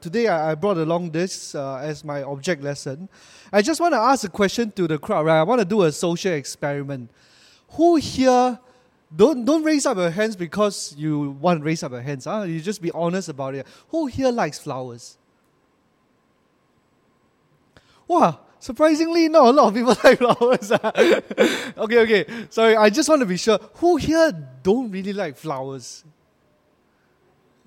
Today I, brought along this uh, as my object lesson. I just want to ask a question to the crowd, right? I want to do a social experiment. Who here don't don't raise up your hands because you want to raise up your hands, huh? You just be honest about it. Who here likes flowers? Wow, surprisingly not a lot of people like flowers. okay, okay. Sorry, I just want to be sure. Who here don't really like flowers?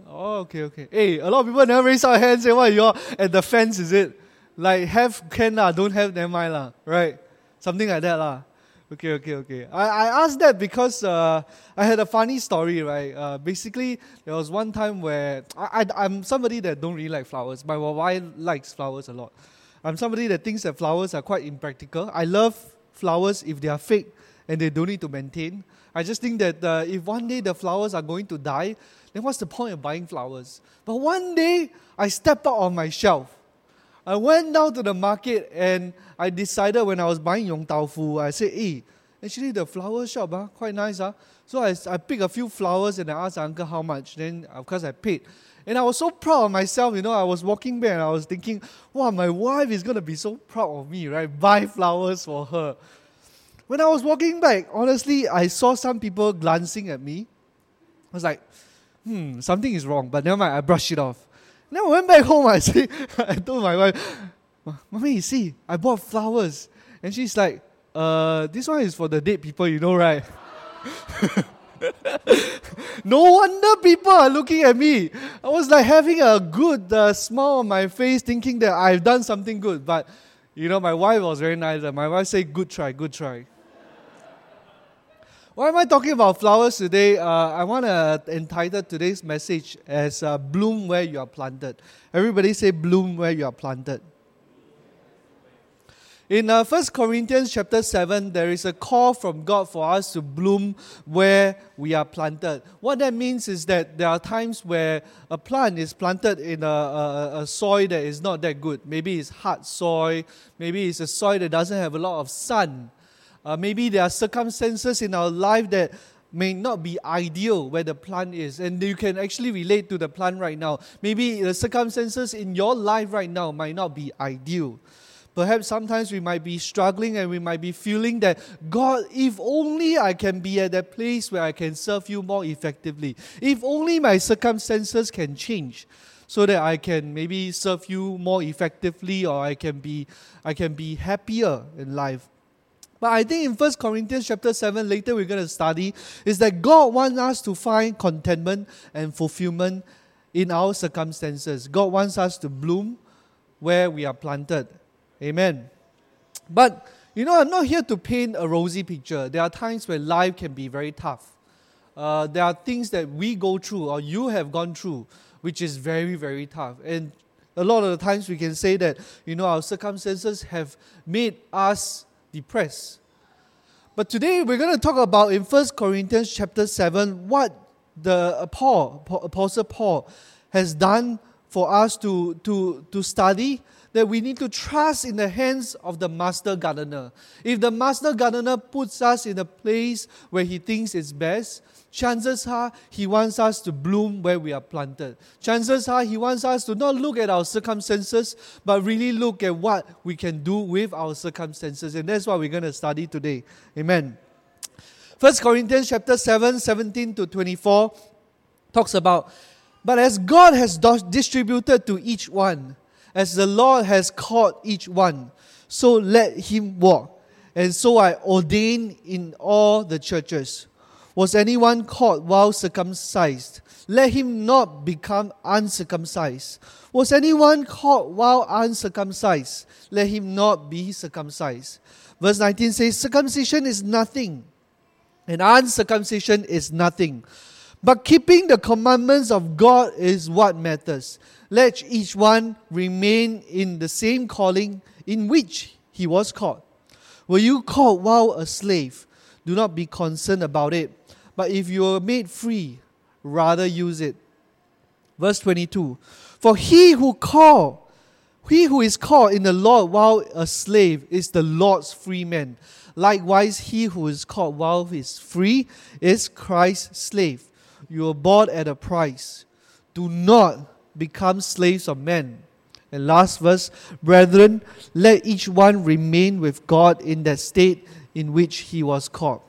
Oh, okay, okay. Hey, a lot of people never raise our hands. Say, what, you're at the fence, is it? Like, have, can, lah, don't have, never mind, lah, right? Something like that, lah. Okay, okay, okay. I, I asked that because uh, I had a funny story, right? Uh, basically, there was one time where I, I, I'm somebody that don't really like flowers. My wife likes flowers a lot. I'm somebody that thinks that flowers are quite impractical. I love flowers if they are fake and they don't need to maintain. I just think that uh, if one day the flowers are going to die, then what's the point of buying flowers? But one day, I stepped out on my shelf. I went down to the market and I decided when I was buying Yong Tau Fu, I said, hey, actually the flower shop, huh, quite nice. Huh? So I, I picked a few flowers and I asked uncle how much. Then, of course, I paid. And I was so proud of myself, you know. I was walking back and I was thinking, wow, my wife is going to be so proud of me, right? Buy flowers for her. When I was walking back, honestly, I saw some people glancing at me. I was like, hmm, something is wrong, but never mind, I brushed it off. Then I went back home, I say, I told my wife, Mommy, you see, I bought flowers. And she's like, uh, this one is for the dead people, you know, right? no wonder people are looking at me. I was like having a good uh, smile on my face, thinking that I've done something good. But, you know, my wife was very nice. My wife said, good try, good try. Why am I talking about flowers today? Uh, I want to entitle today's message as uh, Bloom Where You Are Planted. Everybody say, Bloom Where You Are Planted. In uh, 1 Corinthians chapter 7, there is a call from God for us to bloom where we are planted. What that means is that there are times where a plant is planted in a, a, a soil that is not that good. Maybe it's hard soil, maybe it's a soil that doesn't have a lot of sun. Uh, maybe there are circumstances in our life that may not be ideal where the plant is. And you can actually relate to the plant right now. Maybe the circumstances in your life right now might not be ideal. Perhaps sometimes we might be struggling and we might be feeling that, God, if only I can be at that place where I can serve you more effectively. If only my circumstances can change so that I can maybe serve you more effectively or I can be I can be happier in life. But I think in 1 Corinthians chapter 7, later we're going to study, is that God wants us to find contentment and fulfillment in our circumstances. God wants us to bloom where we are planted. Amen. But, you know, I'm not here to paint a rosy picture. There are times where life can be very tough. Uh, there are things that we go through or you have gone through, which is very, very tough. And a lot of the times we can say that, you know, our circumstances have made us depressed. But today we're going to talk about in 1 Corinthians chapter 7 what the Paul, Apostle Paul has done for us to, to, to study that we need to trust in the hands of the master gardener. If the master gardener puts us in a place where he thinks it's best, chances are he wants us to bloom where we are planted. Chances are he wants us to not look at our circumstances, but really look at what we can do with our circumstances. And that's what we're going to study today. Amen. First Corinthians chapter 7, 17 to 24 talks about, but as God has distributed to each one, as the Lord has called each one, so let him walk. And so I ordain in all the churches. Was anyone caught while circumcised? Let him not become uncircumcised. Was anyone caught while uncircumcised? Let him not be circumcised. Verse 19 says, Circumcision is nothing, and uncircumcision is nothing. But keeping the commandments of God is what matters. Let each one remain in the same calling in which he was called. Were you called while a slave? Do not be concerned about it. But if you are made free, rather use it. Verse 22 For he who called, he who is called in the Lord while a slave is the Lord's free man. Likewise, he who is called while he is free is Christ's slave. You were bought at a price. Do not become slaves of men. And last verse, brethren, let each one remain with God in that state in which he was called.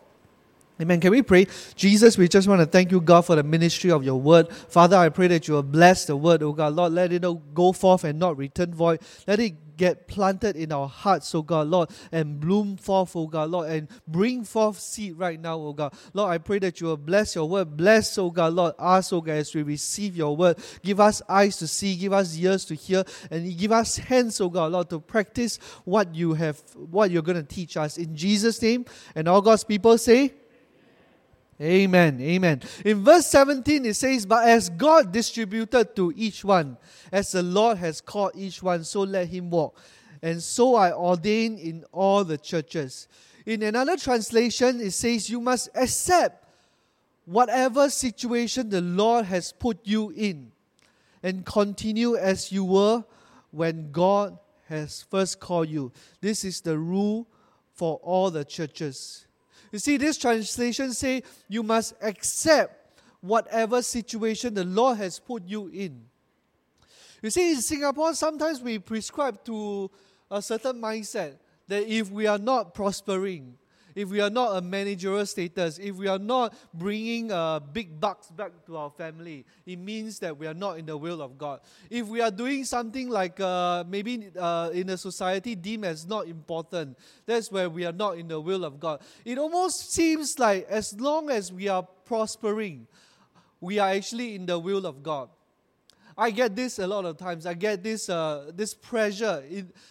Amen. Can we pray? Jesus, we just want to thank you, God, for the ministry of your word. Father, I pray that you will bless the word, oh God. Lord, let it go forth and not return void. Let it get planted in our hearts, oh God, Lord, and bloom forth, oh God, Lord, and bring forth seed right now, oh God. Lord, I pray that you will bless your word. Bless, oh God, Lord, us, oh God, as we receive your word. Give us eyes to see, give us ears to hear, and give us hands, oh God, Lord, to practice what you have, what you're going to teach us. In Jesus' name, and all God's people say, Amen. Amen. In verse 17, it says, But as God distributed to each one, as the Lord has called each one, so let him walk. And so I ordain in all the churches. In another translation, it says, You must accept whatever situation the Lord has put you in and continue as you were when God has first called you. This is the rule for all the churches. You see, this translation say you must accept whatever situation the Lord has put you in. You see, in Singapore, sometimes we prescribe to a certain mindset that if we are not prospering, if we are not a managerial status, if we are not bringing uh, big bucks back to our family, it means that we are not in the will of God. If we are doing something like uh, maybe uh, in a society deemed as not important, that's where we are not in the will of God. It almost seems like as long as we are prospering, we are actually in the will of God. I get this a lot of times. I get this, uh, this pressure,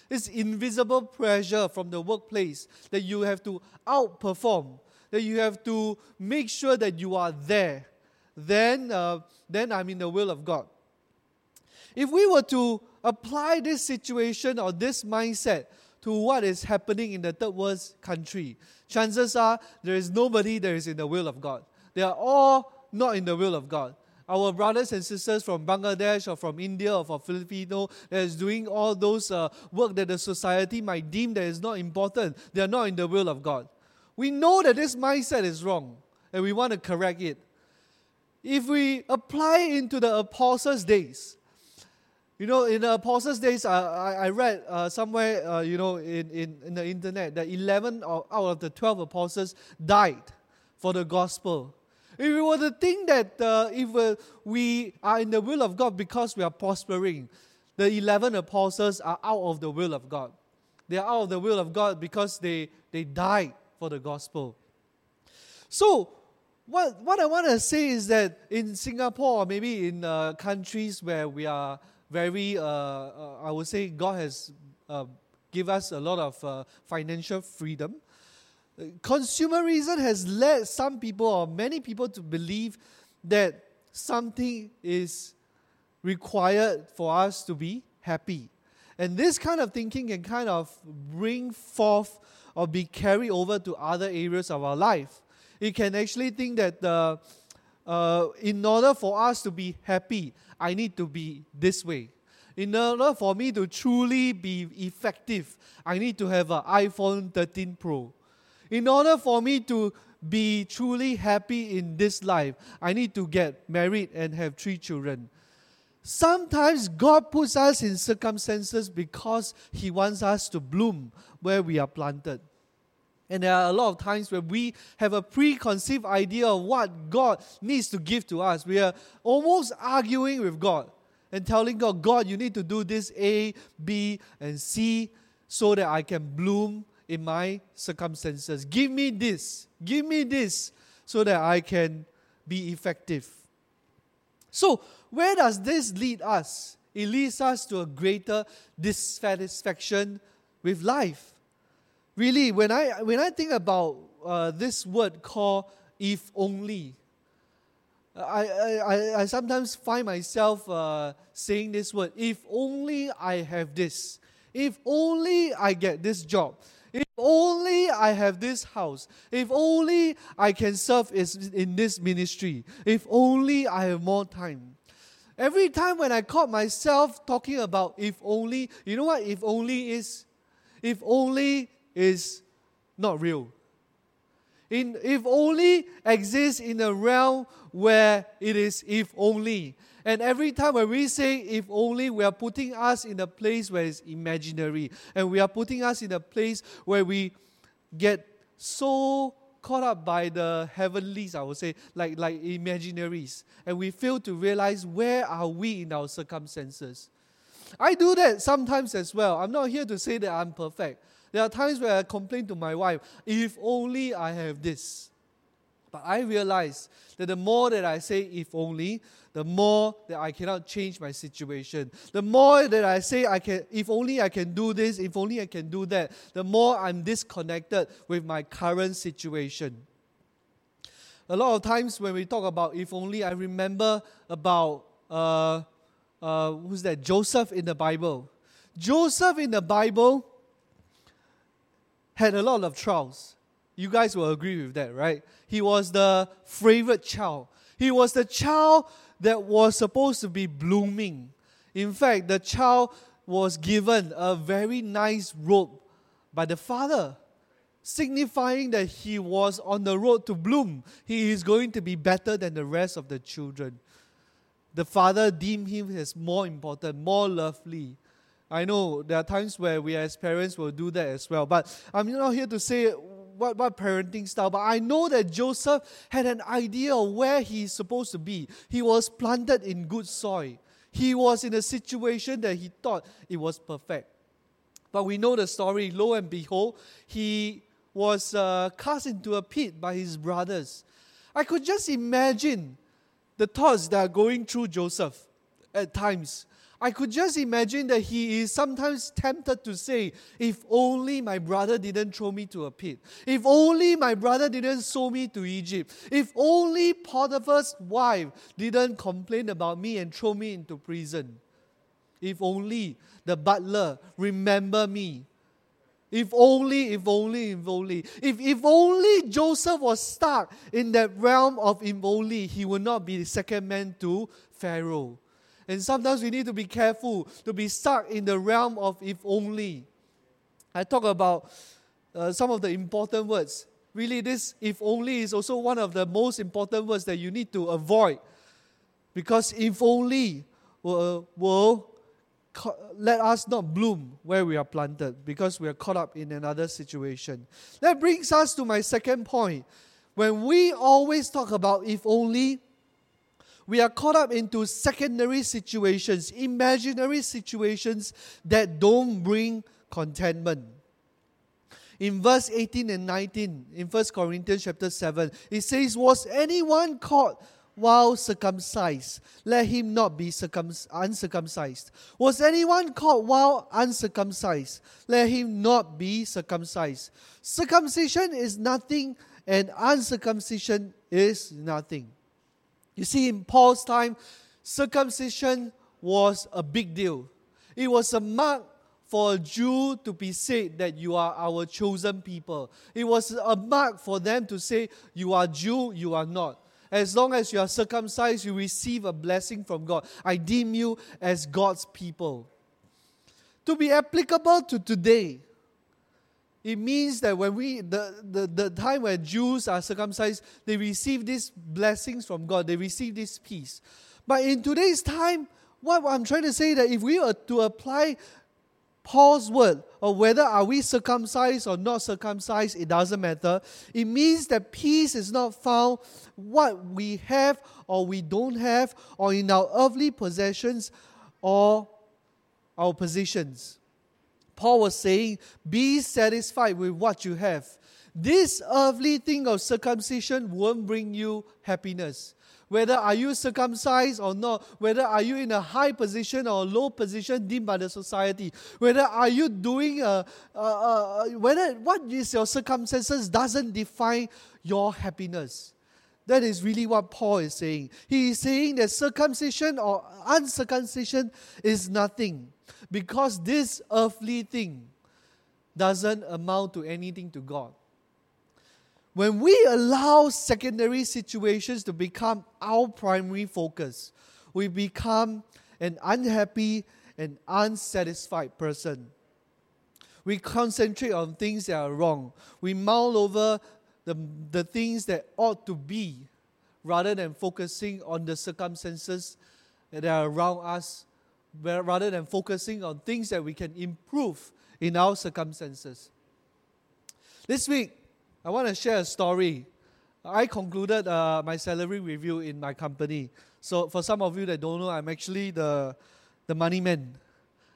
this invisible pressure from the workplace that you have to outperform, that you have to make sure that you are there. Then, uh, then I'm in the will of God. If we were to apply this situation or this mindset to what is happening in the third world country, chances are there is nobody that is in the will of God. They are all not in the will of God our brothers and sisters from Bangladesh or from India or from Filipino that is doing all those uh, work that the society might deem that is not important. They are not in the will of God. We know that this mindset is wrong and we want to correct it. If we apply into the apostles' days, you know, in the apostles' days, I, I read uh, somewhere, uh, you know, in, in, in the internet that 11 out of the 12 apostles died for the gospel. If we were to think that uh, if uh, we are in the will of God because we are prospering, the 11 apostles are out of the will of God. They are out of the will of God because they, they died for the gospel. So, what, what I want to say is that in Singapore, or maybe in uh, countries where we are very, uh, uh, I would say God has uh, give us a lot of uh, financial freedom. Consumerism has led some people or many people to believe that something is required for us to be happy. And this kind of thinking can kind of bring forth or be carried over to other areas of our life. It can actually think that uh, uh, in order for us to be happy, I need to be this way. In order for me to truly be effective, I need to have an iPhone 13 Pro. In order for me to be truly happy in this life, I need to get married and have three children. Sometimes God puts us in circumstances because He wants us to bloom where we are planted. And there are a lot of times where we have a preconceived idea of what God needs to give to us. We are almost arguing with God and telling God, God, you need to do this A, B, and C so that I can bloom in my circumstances. Give me this. Give me this so that I can be effective. So, where does this lead us? It leads us to a greater dissatisfaction with life. Really, when I, when I think about uh, this word called if only, I, I, I sometimes find myself uh, saying this word if only I have this, if only I get this job, if only I have this house. If only I can serve in this ministry. If only I have more time. Every time when I caught myself talking about if only, you know what if only is? If only is not real. In, if only exists in a realm where it is if only. And every time when we say, if only, we are putting us in a place where it's imaginary. And we are putting us in a place where we get so caught up by the heavenlies, I would say, like, like imaginaries. And we fail to realize where are we in our circumstances. I do that sometimes as well. I'm not here to say that I'm perfect. There are times where I complain to my wife, if only I have this. But I realize that the more that I say, if only, the more that I cannot change my situation. The more that I say, I can, if only I can do this, if only I can do that, the more I'm disconnected with my current situation. A lot of times when we talk about if only, I remember about uh, uh, who's that? Joseph in the Bible. Joseph in the Bible had a lot of trials. You guys will agree with that, right? He was the favorite child. He was the child that was supposed to be blooming. In fact, the child was given a very nice robe by the father, signifying that he was on the road to bloom. He is going to be better than the rest of the children the father deemed him as more important, more lovely. I know there are times where we as parents will do that as well, but I'm not here to say what, what parenting style, but I know that Joseph had an idea of where he's supposed to be. He was planted in good soil. He was in a situation that he thought it was perfect. But we know the story. Lo and behold, he was uh, cast into a pit by his brothers. I could just imagine the thoughts that are going through Joseph at times. I could just imagine that he is sometimes tempted to say, If only my brother didn't throw me to a pit. If only my brother didn't sold me to Egypt. If only Potiphar's wife didn't complain about me and throw me into prison. If only the butler remember me if only, if only, if only. If, if only Joseph was stuck in that realm of if only, he would not be the second man to Pharaoh. And sometimes we need to be careful to be stuck in the realm of if only. I talk about uh, some of the important words. Really, this if only is also one of the most important words that you need to avoid. Because if only will, will let us not bloom where we are planted because we are caught up in another situation. That brings us to my second point. When we always talk about if only, we are caught up into secondary situations, imaginary situations that don't bring contentment. In verse 18 and 19, in 1 Corinthians chapter 7, it says, Was anyone caught while circumcised, let him not be circum- uncircumcised. Was anyone caught while uncircumcised? Let him not be circumcised. Circumcision is nothing, and uncircumcision is nothing. You see, in Paul's time, circumcision was a big deal. It was a mark for a Jew to be said that you are our chosen people. It was a mark for them to say, You are Jew, you are not. As long as you are circumcised, you receive a blessing from God. I deem you as God's people. To be applicable to today, it means that when we, the, the, the time when Jews are circumcised, they receive these blessings from God, they receive this peace. But in today's time, what I'm trying to say that if we were to apply Paul's word, or whether are we circumcised or not circumcised, it doesn't matter. It means that peace is not found what we have or we don't have, or in our earthly possessions or our positions. Paul was saying, Be satisfied with what you have. This earthly thing of circumcision won't bring you happiness whether are you circumcised or not, whether are you in a high position or a low position deemed by the society, whether are you doing a, a, a whether what is your circumstances doesn't define your happiness. That is really what Paul is saying. He is saying that circumcision or uncircumcision is nothing because this earthly thing doesn't amount to anything to God. When we allow secondary situations to become our primary focus, we become an unhappy and unsatisfied person. We concentrate on things that are wrong. We mull over the, the things that ought to be rather than focusing on the circumstances that are around us rather than focusing on things that we can improve in our circumstances. This week, I want to share a story. I concluded uh, my salary review in my company. So, for some of you that don't know, I'm actually the, the money man.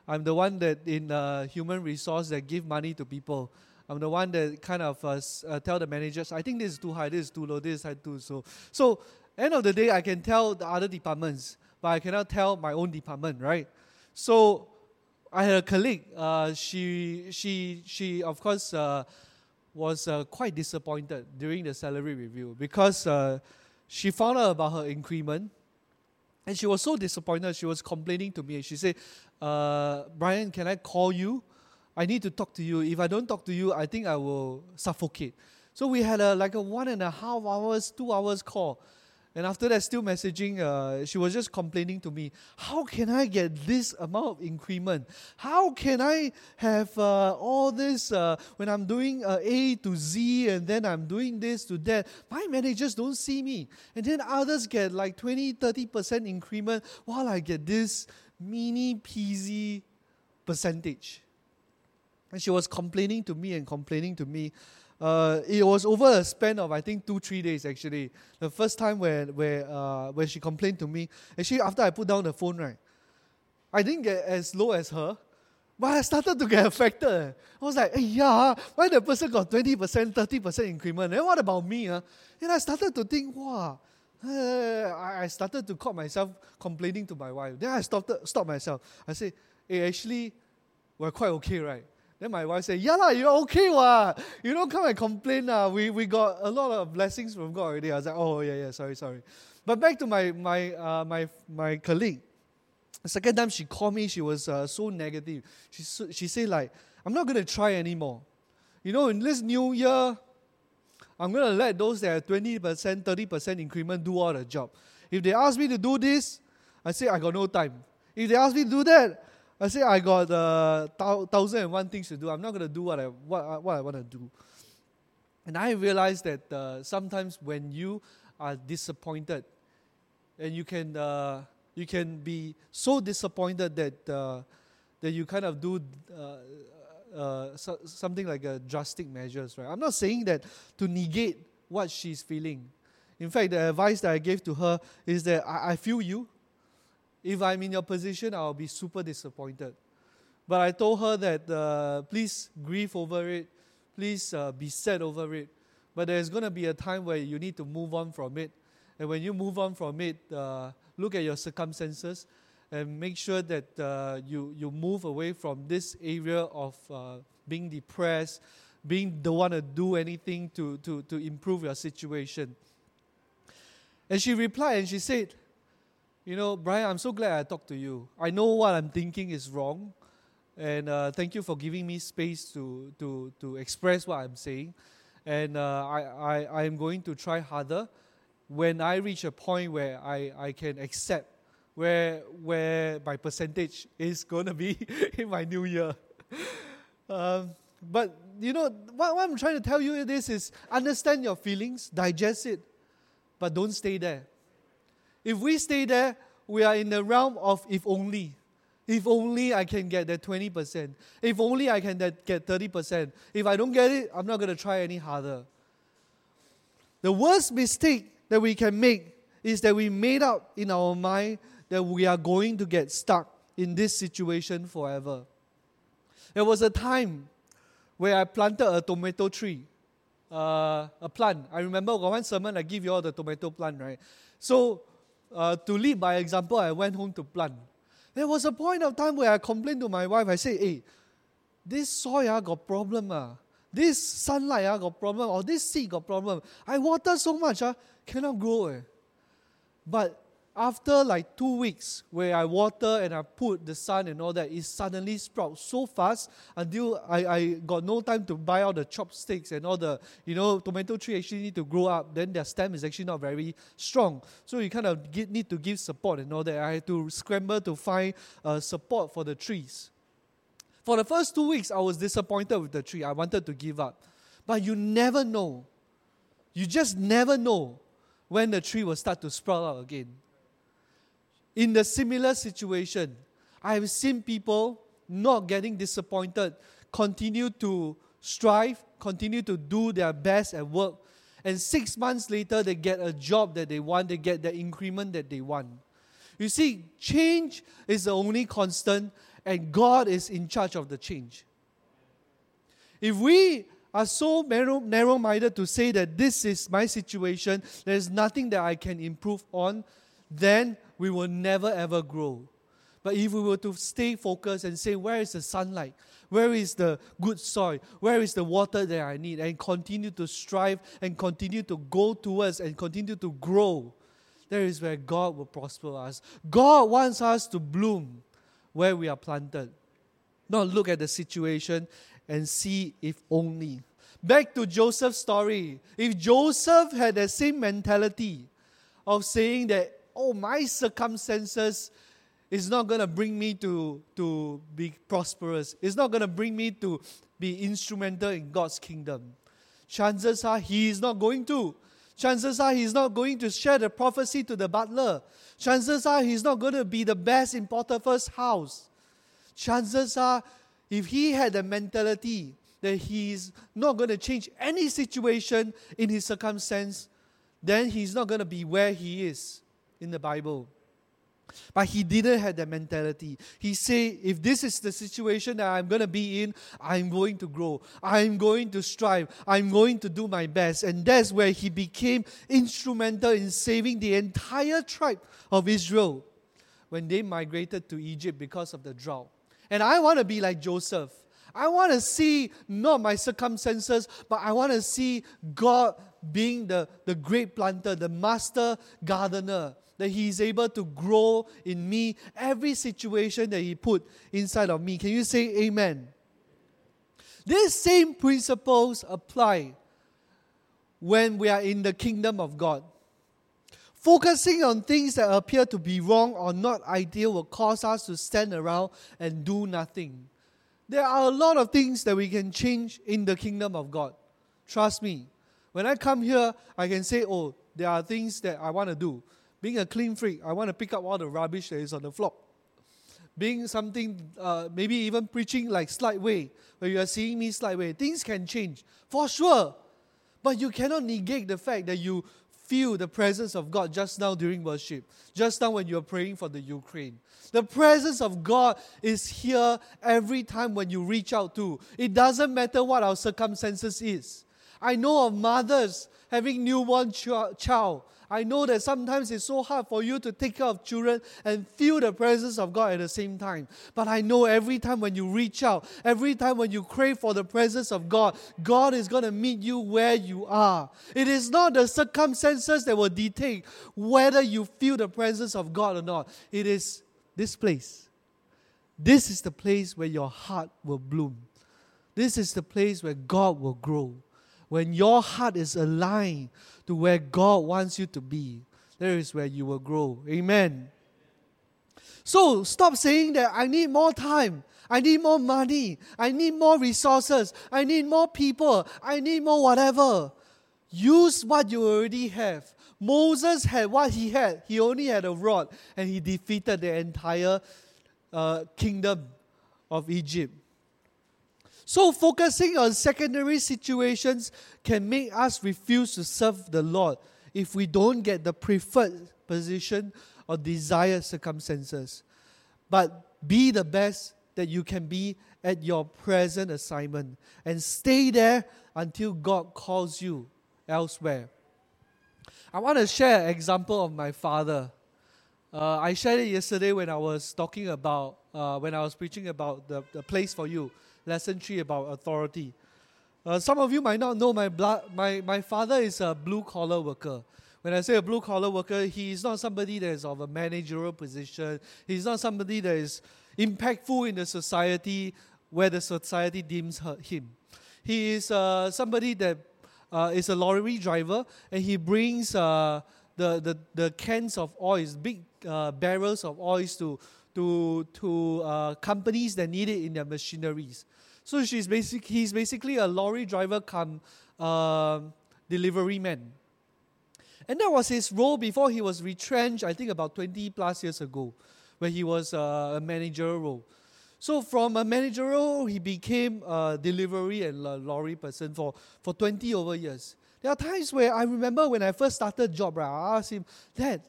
I'm the one that in uh, human resource that give money to people. I'm the one that kind of uh, uh, tell the managers, I think this is too high, this is too low, this is too. So, so end of the day, I can tell the other departments, but I cannot tell my own department, right? So, I had a colleague. Uh, she, she, she, of course, uh, was uh, quite disappointed during the salary review because uh, she found out about her increment, and she was so disappointed. She was complaining to me. And she said, "Brian, can I call you?" I need to talk to you. If I don't talk to you, I think I will suffocate. So we had a like a one and a half hours, two hours call. And after that, still messaging, uh, she was just complaining to me, How can I get this amount of increment? How can I have uh, all this uh, when I'm doing uh, A to Z and then I'm doing this to that? My managers don't see me. And then others get like 20, 30% increment while I get this mini peasy percentage. And she was complaining to me and complaining to me. Uh, it was over a span of I think two three days actually. The first time when where uh, when she complained to me, actually after I put down the phone right, I didn't get as low as her, but I started to get affected. I was like, hey, yeah, why the person got twenty percent, thirty percent increment? And what about me? Uh? And I started to think, wow. Uh, I started to call myself complaining to my wife. Then I stopped, stopped myself. I said, hey, actually, we're quite okay, right? Then my wife said, Yeah, la, you're okay, wa. You don't come and complain. La. We, we got a lot of blessings from God already. I was like, Oh, yeah, yeah, sorry, sorry. But back to my, my, uh, my, my colleague. The second time she called me, she was uh, so negative. She, she said, like, I'm not going to try anymore. You know, in this new year, I'm going to let those that have 20%, 30% increment do all the job. If they ask me to do this, I say I got no time. If they ask me to do that, I say I got uh, thousand and one things to do. I'm not to do what I, what, what I want to do. And I realized that uh, sometimes when you are disappointed, and you can, uh, you can be so disappointed that, uh, that you kind of do uh, uh, so, something like a drastic measures, right? I'm not saying that to negate what she's feeling. In fact, the advice that I gave to her is that I, I feel you, if I'm in your position, I'll be super disappointed. But I told her that uh, please grieve over it, please uh, be sad over it. But there's going to be a time where you need to move on from it. And when you move on from it, uh, look at your circumstances and make sure that uh, you, you move away from this area of uh, being depressed, being don't want to do anything to, to, to improve your situation. And she replied and she said, you know, Brian, I'm so glad I talked to you. I know what I'm thinking is wrong. And uh, thank you for giving me space to, to, to express what I'm saying. And uh, I, I, I am going to try harder when I reach a point where I, I can accept where, where my percentage is to be in my new year. Um, but, you know, what, what I'm trying to tell you this is understand your feelings, digest it, but don't stay there. If we stay there, we are in the realm of if only. If only I can get that 20%. If only I can get 30%. If I don't get it, I'm not going to try any harder. The worst mistake that we can make is that we made up in our mind that we are going to get stuck in this situation forever. There was a time where I planted a tomato tree, uh, a plant. I remember one sermon I give you all the tomato plant, right? So uh, to lead by example, I went home to plant. There was a point of time where I complained to my wife. I said, hey, this soil uh, got problem. Uh. This sunlight uh, got problem. Or this seed got problem. I water so much, uh, cannot grow. Eh. But after like two weeks where I water and I put the sun and all that, it suddenly sprouts so fast until I, I got no time to buy all the chopsticks and all the, you know, tomato tree actually need to grow up. Then their stem is actually not very strong. So you kind of get, need to give support and all that. I had to scramble to find uh, support for the trees. For the first two weeks, I was disappointed with the tree. I wanted to give up. But you never know. You just never know when the tree will start to sprout out again in the similar situation. I have seen people not getting disappointed, continue to strive, continue to do their best at work, and six months later they get a job that they want, they get the increment that they want. You see, change is the only constant, and God is in charge of the change. If we are so narrow minded to say that this is my situation, there's nothing that I can improve on, then we will never ever grow. But if we were to stay focused and say, Where is the sunlight? Where is the good soil? Where is the water that I need? And continue to strive and continue to go towards and continue to grow, there is where God will prosper us. God wants us to bloom where we are planted. Not look at the situation and see if only. Back to Joseph's story. If Joseph had the same mentality of saying that, oh, my circumstances is not going to bring me to, to be prosperous, it's not going to bring me to be instrumental in God's kingdom. Chances are he is not going to. Chances are he's not going to share the prophecy to the butler. Chances are he's not going to be the best in Potiphar's house. Chances are if he had the mentality that he's not going to change any situation in his circumstance, then he's not going to be where he is in the Bible. But he didn't have that mentality. He said, if this is the situation that I'm going to be in, I'm going to grow. I'm going to strive. I'm going to do my best. And that's where he became instrumental in saving the entire tribe of Israel when they migrated to Egypt because of the drought. And I want to be like Joseph. I want to see not my circumstances, but I want to see God being the, the great planter, the master gardener, that He is able to grow in me every situation that He put inside of me. Can you say amen? These same principles apply when we are in the kingdom of God. Focusing on things that appear to be wrong or not ideal will cause us to stand around and do nothing. There are a lot of things that we can change in the kingdom of God. Trust me. When I come here, I can say, oh, there are things that I want to do. Being a clean freak, I want to pick up all the rubbish that is on the floor. Being something, uh, maybe even preaching like slight way, where you are seeing me slight way, things can change for sure. But you cannot negate the fact that you feel the presence of God just now during worship, just now when you're praying for the Ukraine. The presence of God is here every time when you reach out to. It doesn't matter what our circumstances is. I know of mothers having newborn ch- child I know that sometimes it's so hard for you to take care of children and feel the presence of God at the same time. But I know every time when you reach out, every time when you crave for the presence of God, God is going to meet you where you are. It is not the circumstances that will dictate whether you feel the presence of God or not. It is this place. This is the place where your heart will bloom. This is the place where God will grow when your heart is aligned to where God wants you to be, there is where you will grow. Amen. So stop saying that I need more time. I need more money. I need more resources. I need more people. I need more whatever. Use what you already have. Moses had what he had. He only had a rod and he defeated the entire uh, kingdom of Egypt. So, focusing on secondary situations can make us refuse to serve the Lord if we don't get the preferred position or desired circumstances. But be the best that you can be at your present assignment and stay there until God calls you elsewhere. I want to share an example of my father. Uh, I shared it yesterday when I was talking about, uh, when I was preaching about the, the place for you lesson three about authority. Uh, some of you might not know my, blood, my, my father is a blue collar worker. When I say a blue collar worker, he is not somebody that is of a managerial position. He's not somebody that is impactful in the society where the society deems her, him. He is uh, somebody that uh, is a lorry driver and he brings uh, the, the, the cans of oils, big uh, barrels of oils to, to, to uh, companies that need it in their machineries. So she's basic, he's basically a lorry driver come uh, delivery man. And that was his role before he was retrenched, I think about 20 plus years ago, where he was uh, a managerial role. So from a managerial, role, he became a delivery and lorry person for, for 20 over years. There are times where I remember when I first started job, right, I asked him, Dad,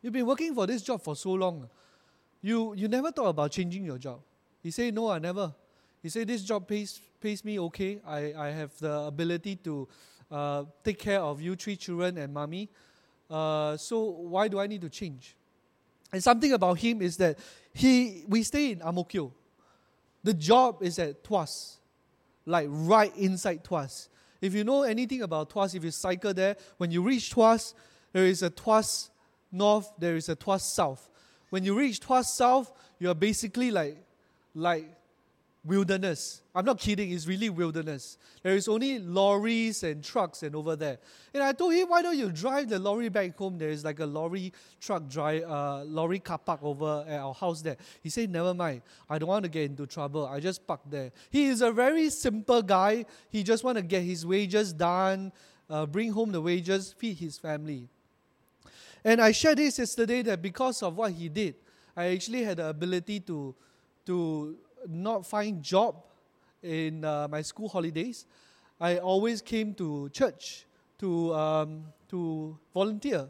you've been working for this job for so long. You, you never thought about changing your job. He said, No, I never. He said, This job pays, pays me okay. I, I have the ability to uh, take care of you three children and mommy. Uh, so why do I need to change? And something about him is that he we stay in Ang Mo Kio. The job is at Tuas, like right inside Tuas. If you know anything about Tuas, if you cycle there, when you reach Tuas, there is a Tuas North, there is a Tuas South. When you reach Tuas South, you are basically like like wilderness. I'm not kidding, it's really wilderness. There is only lorries and trucks and over there. And I told him, why don't you drive the lorry back home? There is like a lorry truck drive, uh, lorry car park over at our house there. He said, never mind. I don't want to get into trouble. I just park there. He is a very simple guy. He just want to get his wages done, uh, bring home the wages, feed his family. And I shared this yesterday that because of what he did, I actually had the ability to, to not find job in uh, my school holidays, I always came to church to, um, to volunteer.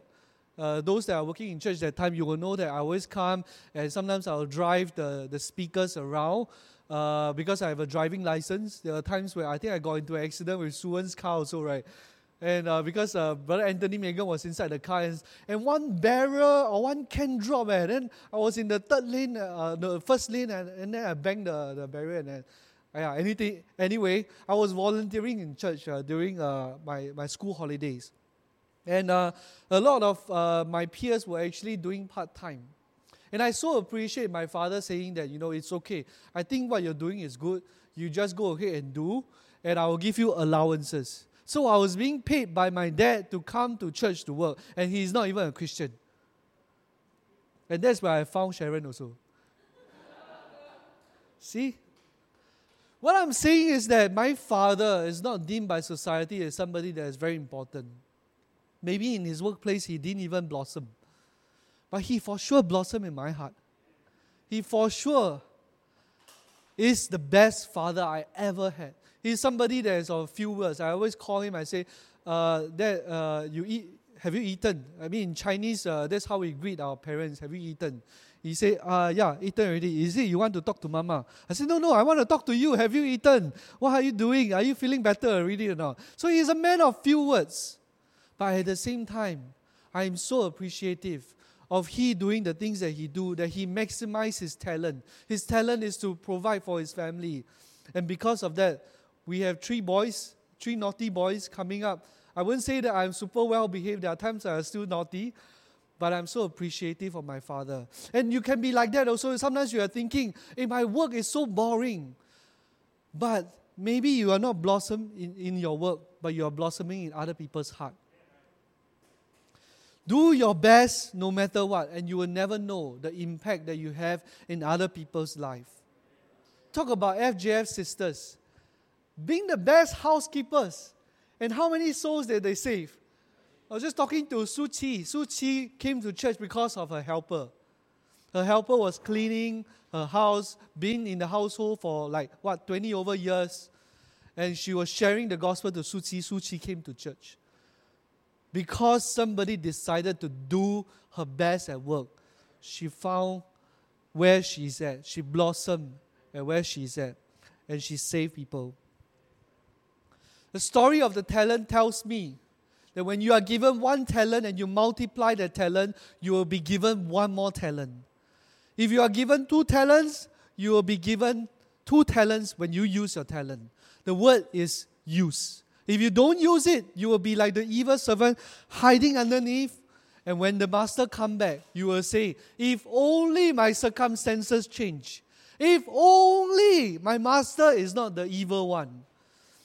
Uh, those that are working in church that time, you will know that I always come and sometimes I'll drive the, the speakers around uh, because I have a driving license. There are times where I think I got into an accident with Suwan's car also, right? And uh, because uh, Brother Anthony Megan was inside the car, and, and one barrel or one can drop, and then I was in the third lane, uh, the first lane, and, and then I banged the, the barrier, and then, yeah, anything. Anyway, I was volunteering in church uh, during uh, my, my school holidays. And uh, a lot of my peers were actually doing part time. And I so appreciate my father saying that, you know, it's okay. I think what you're doing is good. You just go ahead and do, and I will give you allowances. So I was being paid by my dad to come to church to work, and he's not even a Christian. And that's where I found Sharon also. See? What I'm saying is that my father is not deemed by society as somebody that is very important. Maybe in his workplace he didn't even blossom. But he for sure blossomed in my heart. He for sure is the best father I ever had. He's somebody that is of few words. I always call him, I say, uh, that uh, you eat, have you eaten? I mean, in Chinese, uh, that's how we greet our parents. Have you eaten? He said, uh, yeah, eaten already. Is it you want to talk to mama? I said, no, no, I want to talk to you. Have you eaten? What are you doing? Are you feeling better already or not? So he's a man of few words. But at the same time, I am so appreciative of he doing the things that he do, that he maximizes his talent. His talent is to provide for his family. And because of that, we have three boys, three naughty boys coming up. I wouldn't say that I'm super well behaved. There are times I am still naughty, but I'm so appreciative of my father. And you can be like that also. Sometimes you are thinking, hey, my work is so boring. But maybe you are not blossom in, in your work, but you are blossoming in other people's heart. Do your best no matter what, and you will never know the impact that you have in other people's life. Talk about FJF sisters being the best housekeepers. And how many souls did they save? I was just talking to Su Chi. Su Chi came to church because of her helper. Her helper was cleaning her house, been in the household for like, what, 20 over years. And she was sharing the gospel to Su Chi. Su Chi came to church. Because somebody decided to do her best at work, she found where she's at. She blossomed at where she's at. And she saved people. The story of the talent tells me that when you are given one talent and you multiply that talent, you will be given one more talent. If you are given two talents, you will be given two talents when you use your talent. The word is use. If you don't use it, you will be like the evil servant hiding underneath. And when the master come back, you will say, If only my circumstances change. If only my master is not the evil one.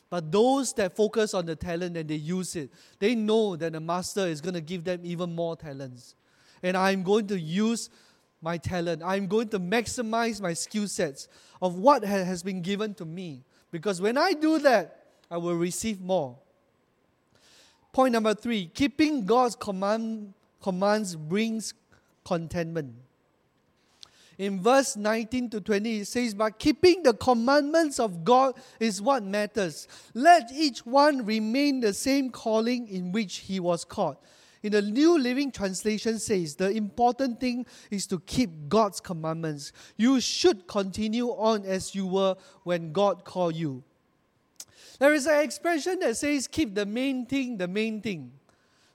But those that focus on the talent and they use it, they know that the master is going to give them even more talents. And I'm going to use my talent. I'm going to maximize my skill sets of what has been given to me. Because when I do that, I will receive more. Point number three keeping God's command, commands brings contentment. In verse 19 to 20, it says, But keeping the commandments of God is what matters. Let each one remain the same calling in which he was called. In the New Living Translation says, the important thing is to keep God's commandments. You should continue on as you were when God called you. There is an expression that says, keep the main thing the main thing.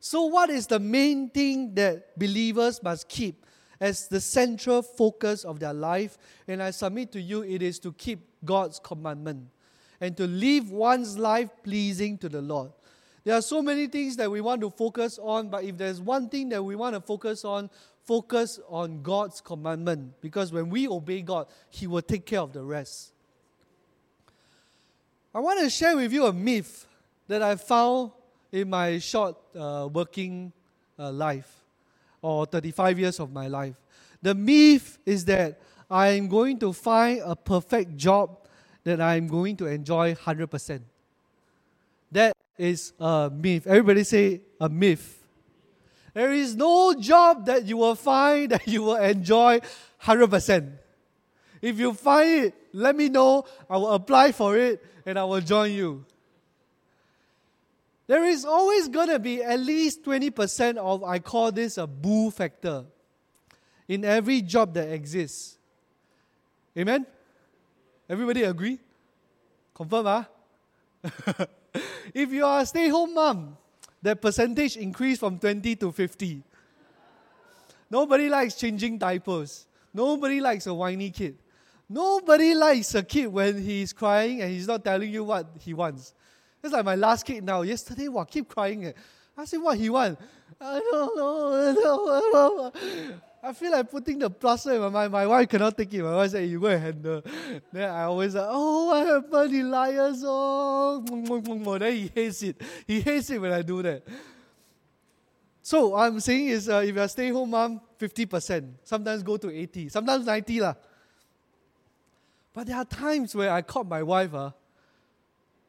So, what is the main thing that believers must keep as the central focus of their life? And I submit to you, it is to keep God's commandment and to live one's life pleasing to the Lord. There are so many things that we want to focus on, but if there's one thing that we want to focus on, focus on God's commandment. Because when we obey God, He will take care of the rest. I want to share with you a myth that I found in my short uh, working uh, life or 35 years of my life. The myth is that I am going to find a perfect job that I am going to enjoy 100%. That is a myth. Everybody say a myth. There is no job that you will find that you will enjoy 100%. If you find it, let me know. I will apply for it and I will join you. There is always going to be at least 20% of, I call this a boo factor, in every job that exists. Amen? Everybody agree? Confirm, ah? if you are a stay home mom, that percentage increased from 20 to 50. Nobody likes changing diapers. Nobody likes a whiny kid. Nobody likes a kid when he's crying and he's not telling you what he wants. It's like my last kid now. Yesterday, what keep crying. Eh. I said, what he want? I don't know. I feel like putting the plaster in my mind. My wife cannot take it. My wife said, you go and handle. Then I always like, oh, what happened? Liars. Oh. Then he hates it. He hates it when I do that. So what I'm saying is, uh, if you're a stay-home mom, 50%. Sometimes go to 80. Sometimes 90 lah. But there are times where I caught my wife uh,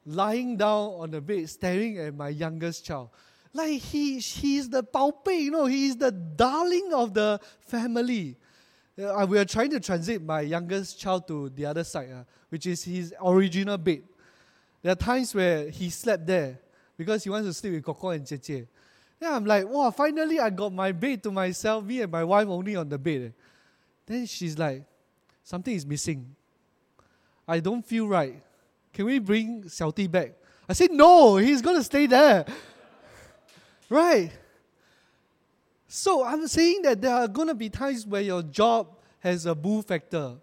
lying down on the bed, staring at my youngest child. Like he, he's the baopei, you know, he's the darling of the family. Uh, we are trying to transit my youngest child to the other side, uh, which is his original bed. There are times where he slept there because he wants to sleep with Coco and Cheche. Yeah, I'm like, wow, finally I got my bed to myself, me and my wife only on the bed. Then she's like, something is missing. I don't feel right. Can we bring Xiao back? I said, no, he's going to stay there. right? So I'm saying that there are going to be times where your job has a boo factor.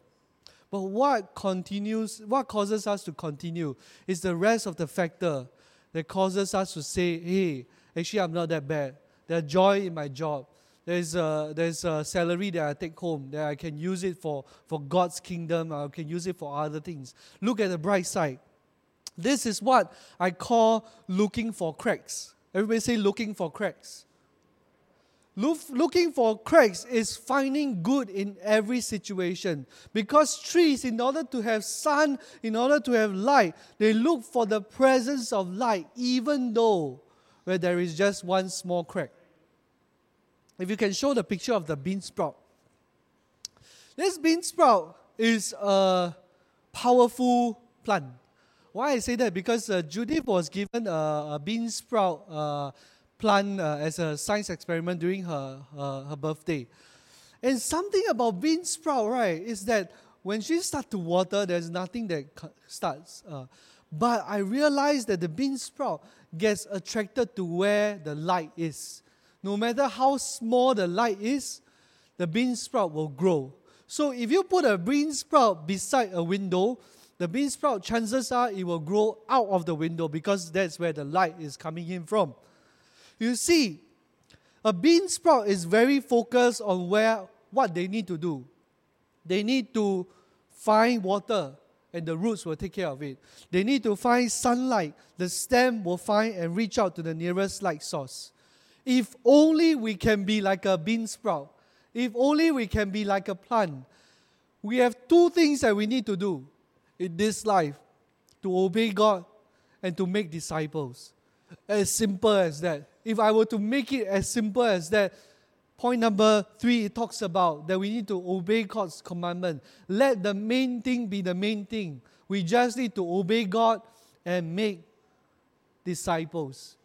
But what continues, what causes us to continue is the rest of the factor that causes us to say, hey, actually, I'm not that bad. There's joy in my job. There's a, there's a salary that I take home that I can use it for, for God's kingdom. I can use it for other things. Look at the bright side. This is what I call looking for cracks. Everybody say looking for cracks. Look, looking for cracks is finding good in every situation. Because trees, in order to have sun, in order to have light, they look for the presence of light, even though where there is just one small crack. If you can show the picture of the bean sprout. This bean sprout is a powerful plant. Why I say that? Because uh, Judith was given a, a bean sprout uh, plant uh, as a science experiment during her, her birthday. And something about bean sprout, right, is that when she starts to water, there's nothing that starts. Uh, but I realized that the bean sprout gets attracted to where the light is no matter how small the light is, the bean sprout will grow. So if you put a bean sprout beside a window, the bean sprout, chances are it will grow out of the window because that's where the light is coming in from. You see, a bean sprout is very focused on where what they need to do. They need to find water and the roots will take care of it. They need to find sunlight. The stem will find and reach out to the nearest light source. If only we can be like a bean sprout. If only we can be like a plant. We have two things that we need to do in this life to obey God and to make disciples. as simple as that. If I were to make it as simple as that, point number three, it talks about that we need to obey God's commandment. Let the main thing be the main thing. We just need to obey God and make disciples.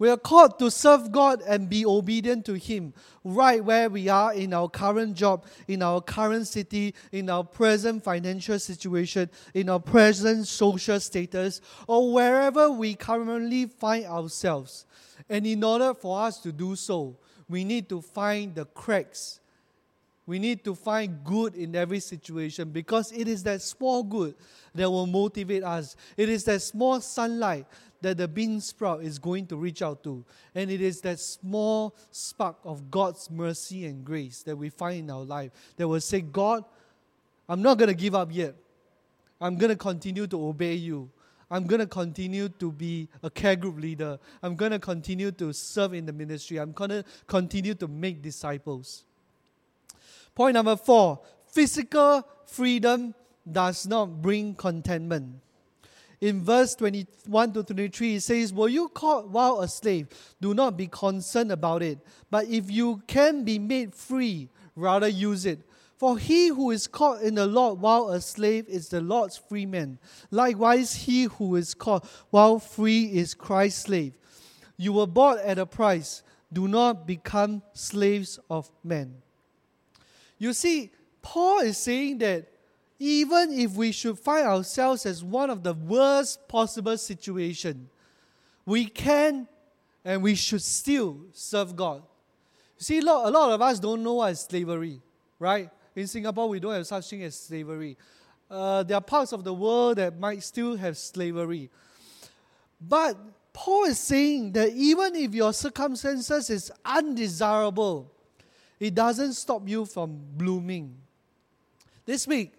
We are called to serve God and be obedient to Him right where we are in our current job, in our current city, in our present financial situation, in our present social status, or wherever we currently find ourselves. And in order for us to do so, we need to find the cracks. We need to find good in every situation because it is that small good that will motivate us. It is that small sunlight that the bean sprout is going to reach out to. And it is that small spark of God's mercy and grace that we find in our life that will say, God, I'm not going to give up yet. I'm going to continue to obey you. I'm going to continue to be a care group leader. I'm going to continue to serve in the ministry. I'm going to continue to make disciples. Point number four physical freedom does not bring contentment in verse 21 to 23, it says, Were you caught while a slave? Do not be concerned about it. But if you can be made free, rather use it. For he who is caught in the Lord while a slave is the Lord's free man. Likewise, he who is caught while free is Christ's slave. You were bought at a price. Do not become slaves of men. You see, Paul is saying that even if we should find ourselves as one of the worst possible situation, we can and we should still serve God. See, a lot, a lot of us don't know what is slavery, right? In Singapore, we don't have such thing as slavery. Uh, there are parts of the world that might still have slavery. But Paul is saying that even if your circumstances is undesirable, it doesn't stop you from blooming. This week,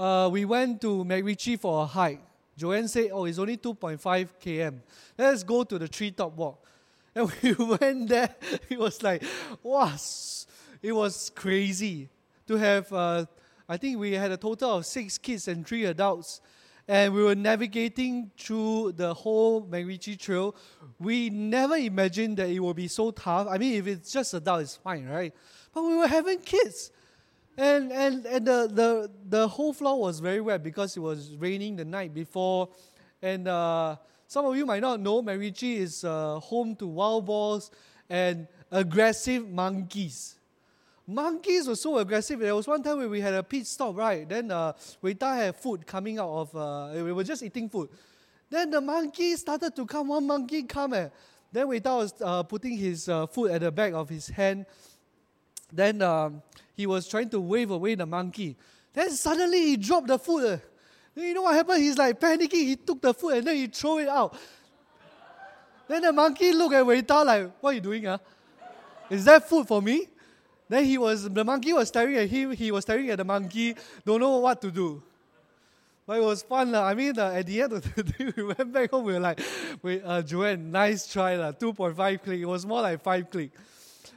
uh, we went to MacRitchie for a hike. Joanne said, Oh, it's only 2.5 km. Let's go to the treetop walk. And we went there. It was like, wow, it was crazy to have, uh, I think we had a total of six kids and three adults. And we were navigating through the whole MacRitchie Trail. We never imagined that it would be so tough. I mean, if it's just adults, it's fine, right? But we were having kids. And, and, and the, the, the whole floor was very wet because it was raining the night before. And uh, some of you might not know, MacRitchie is uh, home to wild boars and aggressive monkeys. Monkeys were so aggressive. There was one time where we had a pit stop, right? Then uh, Waiter had food coming out of, uh, we were just eating food. Then the monkey started to come. One monkey come. Eh. Then Waiter was uh, putting his uh, food at the back of his hand. Then um, he was trying to wave away the monkey. Then suddenly he dropped the food. Eh. Then you know what happened? He's like panicking. He took the food and then he threw it out. Then the monkey looked at Waiter like, what are you doing? Huh? Is that food for me? Then he was the monkey was staring at him, he was staring at the monkey, don't know what to do. But it was fun. La. I mean, uh, at the end of the day, we went back home, we were like, wait, uh, Joanne, nice try. La. 2.5 click. It was more like 5 click.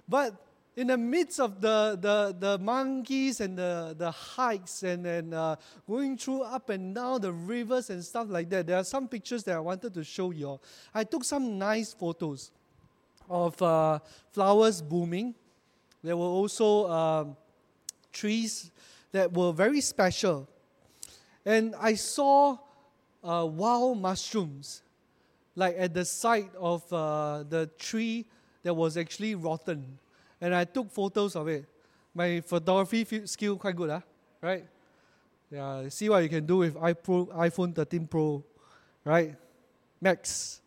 But in the midst of the, the, the monkeys and the, the hikes and, and uh, going through up and down the rivers and stuff like that, there are some pictures that I wanted to show you all. I took some nice photos of uh, flowers blooming. There were also um, trees that were very special. And I saw uh, wild mushrooms, like at the side of uh, the tree that was actually rotten and I took photos of it. My photography skill quite good, huh? right? Yeah, see what you can do with iPhone 13 Pro, right? Max.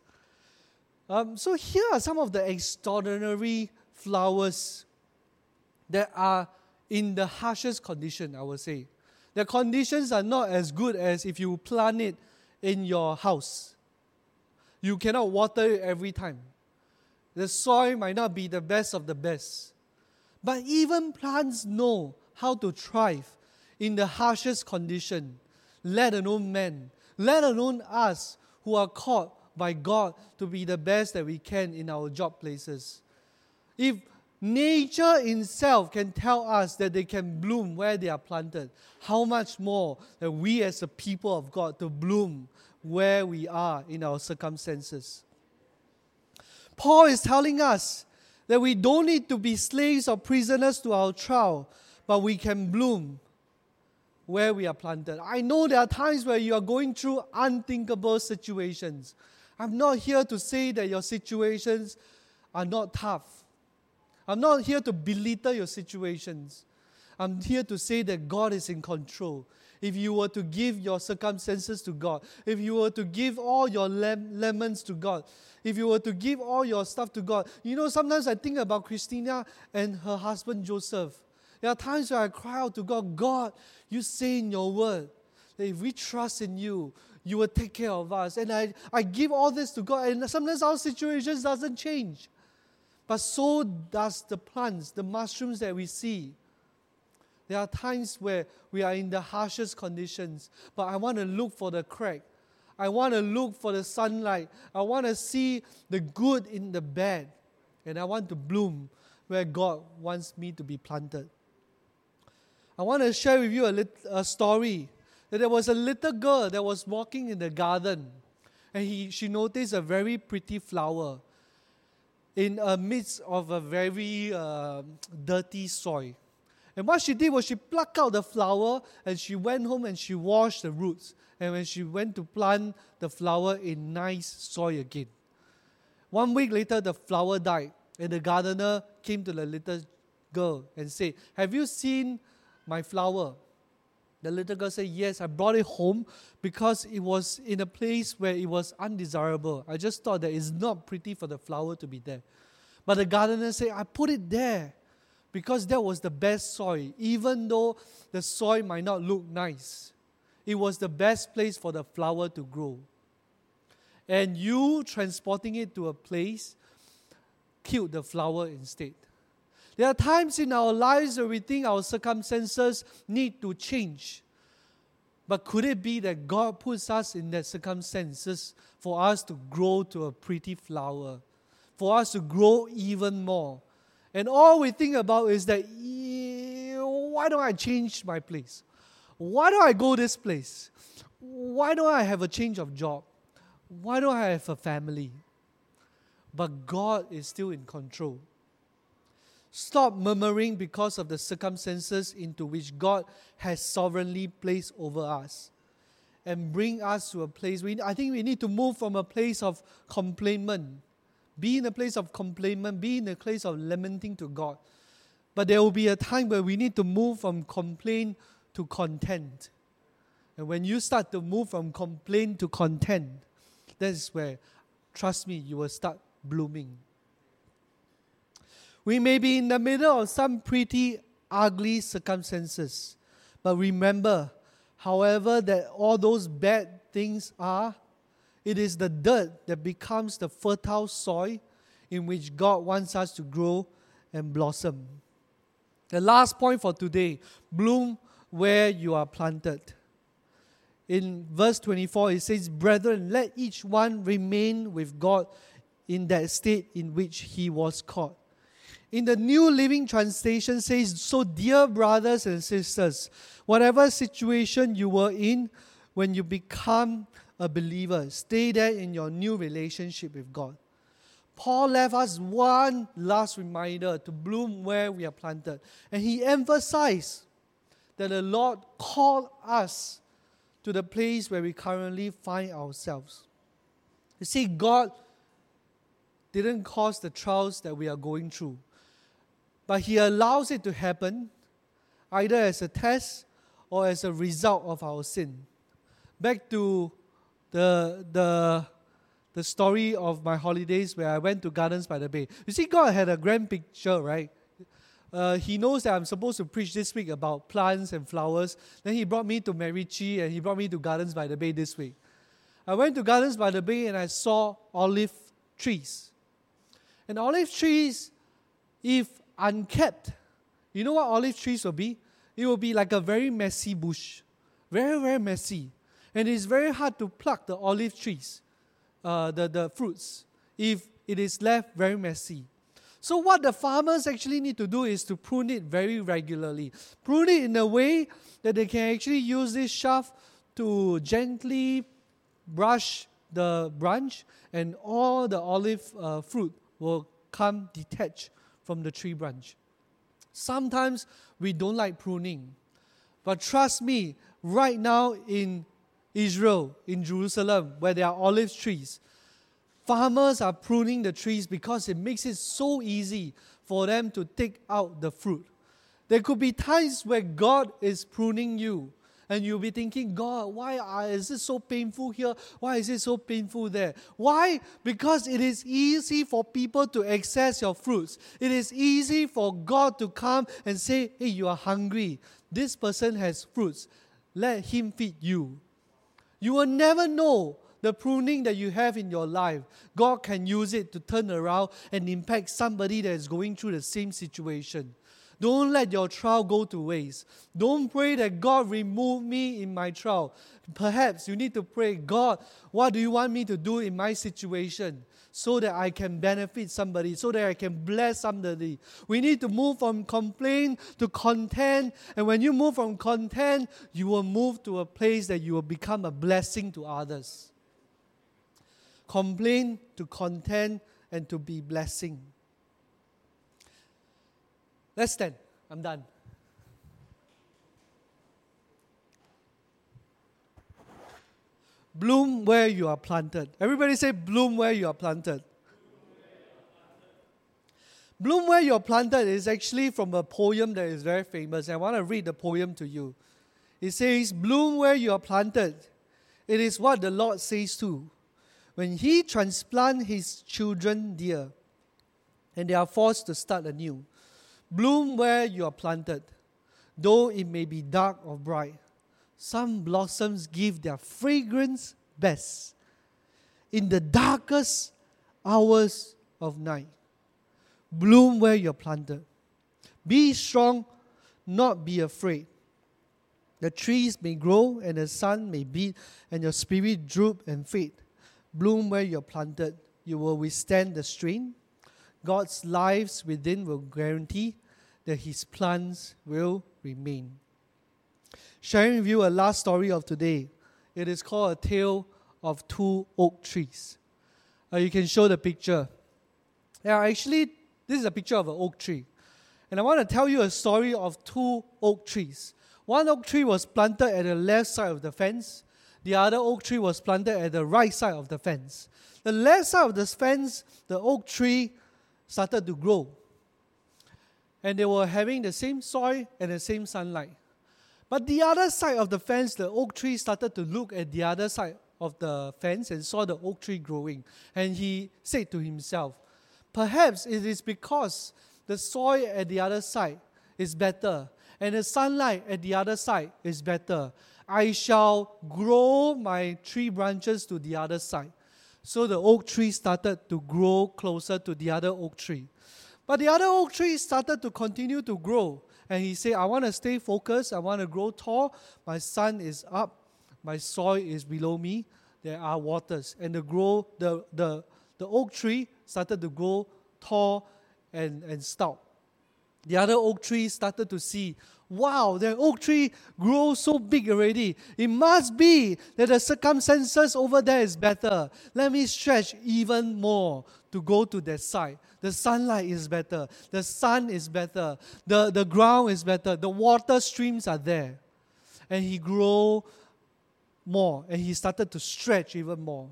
Um, so here are some of the extraordinary flowers that are in the harshest condition, I would say. The conditions are not as good as if you plant it in your house. You cannot water it every time. The soil might not be the best of the best. But even plants know how to thrive in the harshest condition, let alone men, let alone us who are called by God to be the best that we can in our job places. If nature itself can tell us that they can bloom where they are planted, how much more that we as a people of God to bloom where we are in our circumstances. Paul is telling us that we don't need to be slaves or prisoners to our trial, but we can bloom where we are planted. I know there are times where you are going through unthinkable situations. I'm not here to say that your situations are not tough. I'm not here to belittle your situations. I'm here to say that God is in control. If you were to give your circumstances to God, if you were to give all your lem- lemons to God, if you were to give all your stuff to God, you know, sometimes I think about Christina and her husband Joseph. There are times where I cry out to God, God, you say in your word that if we trust in you, you will take care of us. And I, I give all this to God, and sometimes our situations doesn't change. But so does the plants, the mushrooms that we see. There are times where we are in the harshest conditions, but I want to look for the crack. I want to look for the sunlight. I want to see the good in the bad. And I want to bloom where God wants me to be planted. I want to share with you a, lit- a story that there was a little girl that was walking in the garden and he, she noticed a very pretty flower in a midst of a very uh, dirty soil. And what she did was she plucked out the flower and she went home and she washed the roots. And when she went to plant the flower in nice soil again. One week later, the flower died, and the gardener came to the little girl and said, Have you seen my flower? The little girl said, Yes, I brought it home because it was in a place where it was undesirable. I just thought that it's not pretty for the flower to be there. But the gardener said, I put it there because that was the best soil, even though the soil might not look nice. It was the best place for the flower to grow. And you transporting it to a place killed the flower instead. There are times in our lives where we think our circumstances need to change. But could it be that God puts us in that circumstances for us to grow to a pretty flower, for us to grow even more? And all we think about is that, why don't I change my place? Why don't I go this place? Why don't I have a change of job? Why don't I have a family? But God is still in control. Stop murmuring because of the circumstances into which God has sovereignly placed over us and bring us to a place. We, I think we need to move from a place of complainment be in a place of complaint, be in a place of lamenting to God. But there will be a time where we need to move from complaint to content. And when you start to move from complaint to content, that is where, trust me, you will start blooming. We may be in the middle of some pretty ugly circumstances, but remember, however, that all those bad things are, it is the dirt that becomes the fertile soil in which God wants us to grow and blossom. The last point for today bloom where you are planted. In verse 24, it says, Brethren, let each one remain with God in that state in which he was caught. In the New Living Translation says, So dear brothers and sisters, whatever situation you were in when you become a believer, stay there in your new relationship with God. Paul left us one last reminder to bloom where we are planted. And he emphasized that the Lord called us to the place where we currently find ourselves. You see, God didn't cause the trials that we are going through, but He allows it to happen either as a test or as a result of our sin. Back to the, the, the story of my holidays where I went to Gardens by the Bay. You see, God had a grand picture, right? Uh, he knows that I'm supposed to preach this week about plants and flowers. Then he brought me to MacRitchie and he brought me to Gardens by the Bay this week. I went to Gardens by the Bay and I saw olive trees. And olive trees, if unkept, you know what olive trees will be? It will be like a very messy bush. Very, very messy. And it's very hard to pluck the olive trees, uh, the, the fruits, if it is left very messy. So, what the farmers actually need to do is to prune it very regularly. Prune it in a way that they can actually use this shaft to gently brush the branch and all the olive uh, fruit will come detached from the tree branch. Sometimes we don't like pruning. But trust me, right now in Israel, in Jerusalem, where there are olive trees, farmers are pruning the trees because it makes it so easy for them to take out the fruit. There could be times where God is pruning you and you'll be thinking, God, why is this so painful here? Why is it so painful there? Why? Because it is easy for people to access your fruits. It is easy for God to come and say, Hey, you are hungry. This person has fruits. Let him feed you. You will never know the pruning that you have in your life. God can use it to turn around and impact somebody that is going through the same situation. Don't let your trial go to waste. Don't pray that God remove me in my trial. Perhaps you need to pray, God, what do you want me to do in my situation so that I can benefit somebody, so that I can bless somebody? We need to move from complaint to content. And when you move from content, you will move to a place that you will become a blessing to others. Complain to content and to be blessing. Let's stand. I'm done. Bloom where you are planted. Everybody say, bloom where you are planted. Bloom where you're planted is actually from a poem that is very famous. I want to read the poem to you. It says, Bloom where you are planted. It is what the Lord says too. When He transplant His children dear, and they are forced to start anew. Bloom where you are planted, though it may be dark or bright. Some blossoms give their fragrance best in the darkest hours of night. Bloom where you're planted. Be strong, not be afraid. The trees may grow and the sun may beat and your spirit droop and fade. Bloom where you're planted. You will withstand the strain God's lives within will guarantee that his plans will remain. Sharing with you a last story of today. It is called A Tale of Two Oak Trees. Uh, you can show the picture. Yeah, actually, this is a picture of an oak tree. And I want to tell you a story of two oak trees. One oak tree was planted at the left side of the fence, the other oak tree was planted at the right side of the fence. The left side of the fence, the oak tree started to grow. And they were having the same soil and the same sunlight. But the other side of the fence, the oak tree started to look at the other side of the fence and saw the oak tree growing. And he said to himself, Perhaps it is because the soil at the other side is better and the sunlight at the other side is better. I shall grow my tree branches to the other side. So the oak tree started to grow closer to the other oak tree. But the other oak tree started to continue to grow. And he said, I want to stay focused. I want to grow tall. My sun is up. My soil is below me. There are waters. And the, grow, the, the, the oak tree started to grow tall and, and stout. The other oak tree started to see, wow, the oak tree grows so big already. It must be that the circumstances over there is better. Let me stretch even more to go to that side. The sunlight is better. The sun is better. The, the ground is better. The water streams are there. And he grew more and he started to stretch even more.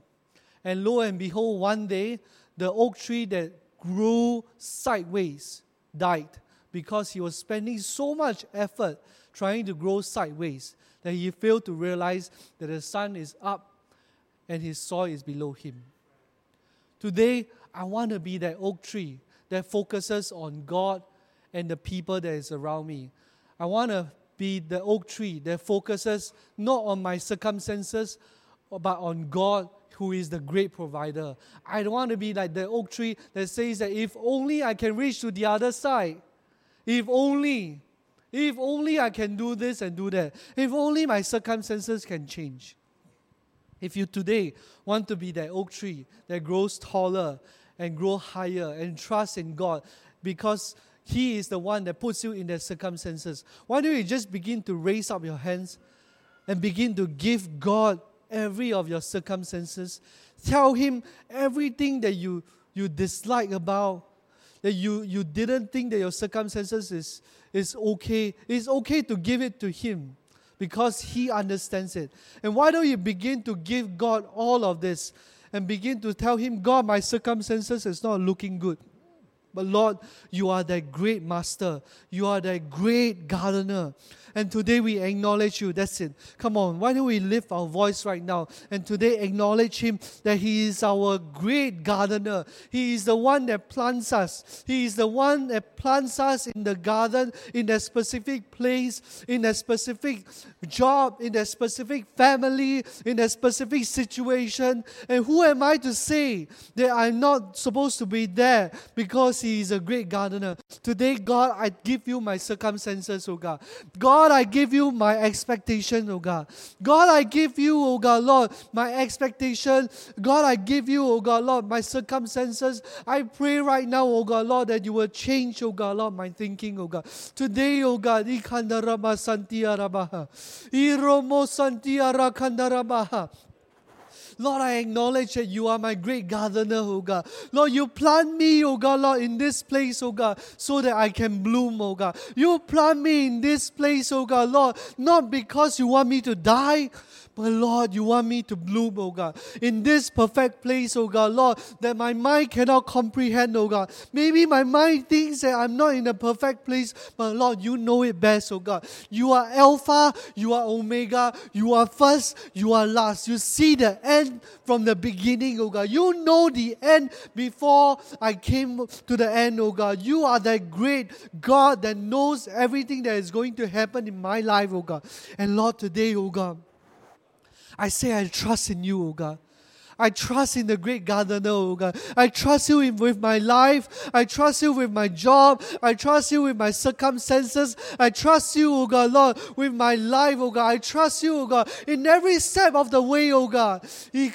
And lo and behold, one day, the oak tree that grew sideways died because he was spending so much effort trying to grow sideways that he failed to realize that the sun is up and his soil is below him. Today, I want to be that oak tree that focuses on God and the people that is around me. I want to be the oak tree that focuses not on my circumstances, but on God who is the great provider. I don't want to be like the oak tree that says that if only I can reach to the other side, if only, if only I can do this and do that. If only my circumstances can change. If you today want to be that oak tree that grows taller and grow higher and trust in God because He is the one that puts you in the circumstances, why don't you just begin to raise up your hands and begin to give God every of your circumstances? Tell Him everything that you you dislike about, that you, you didn't think that your circumstances is, is okay, it's okay to give it to Him because He understands it. And why don't you begin to give God all of this and begin to tell Him, God, my circumstances is not looking good. But Lord, you are that great master. You are that great gardener. And today we acknowledge you. That's it. Come on, why don't we lift our voice right now and today acknowledge Him that He is our great gardener. He is the one that plants us. He is the one that plants us in the garden, in a specific place, in a specific job, in a specific family, in a specific situation. And who am I to say that I'm not supposed to be there because He is a great gardener? Today, God, I give you my circumstances, oh God. God, God, I give you my expectation, oh God. God, I give you, oh God, Lord, my expectation. God, I give you, oh God, Lord, my circumstances. I pray right now, oh God, Lord, that you will change, oh God, Lord, my thinking, oh God. Today, oh God, ikandarama santiarabaha. Iromo santiarakandarabaha. Lord, I acknowledge that you are my great gardener, oh God. Lord, you plant me, oh God, Lord, in this place, oh God, so that I can bloom, oh God. You plant me in this place, oh God, Lord, not because you want me to die, but Lord, you want me to bloom, oh God, in this perfect place, oh God, Lord, that my mind cannot comprehend, oh God. Maybe my mind thinks that I'm not in a perfect place, but Lord, you know it best, oh God. You are Alpha, you are Omega, you are first, you are last. You see the end from the beginning, oh God. You know the end before I came to the end, oh God. You are that great God that knows everything that is going to happen in my life, oh God. And Lord, today, oh God, I say I trust in you, O God. I trust in the great gardener, oh God. I trust you in, with my life. I trust you with my job. I trust you with my circumstances. I trust you, oh God, Lord, with my life, oh God. I trust you, oh God, in every step of the way, oh God. In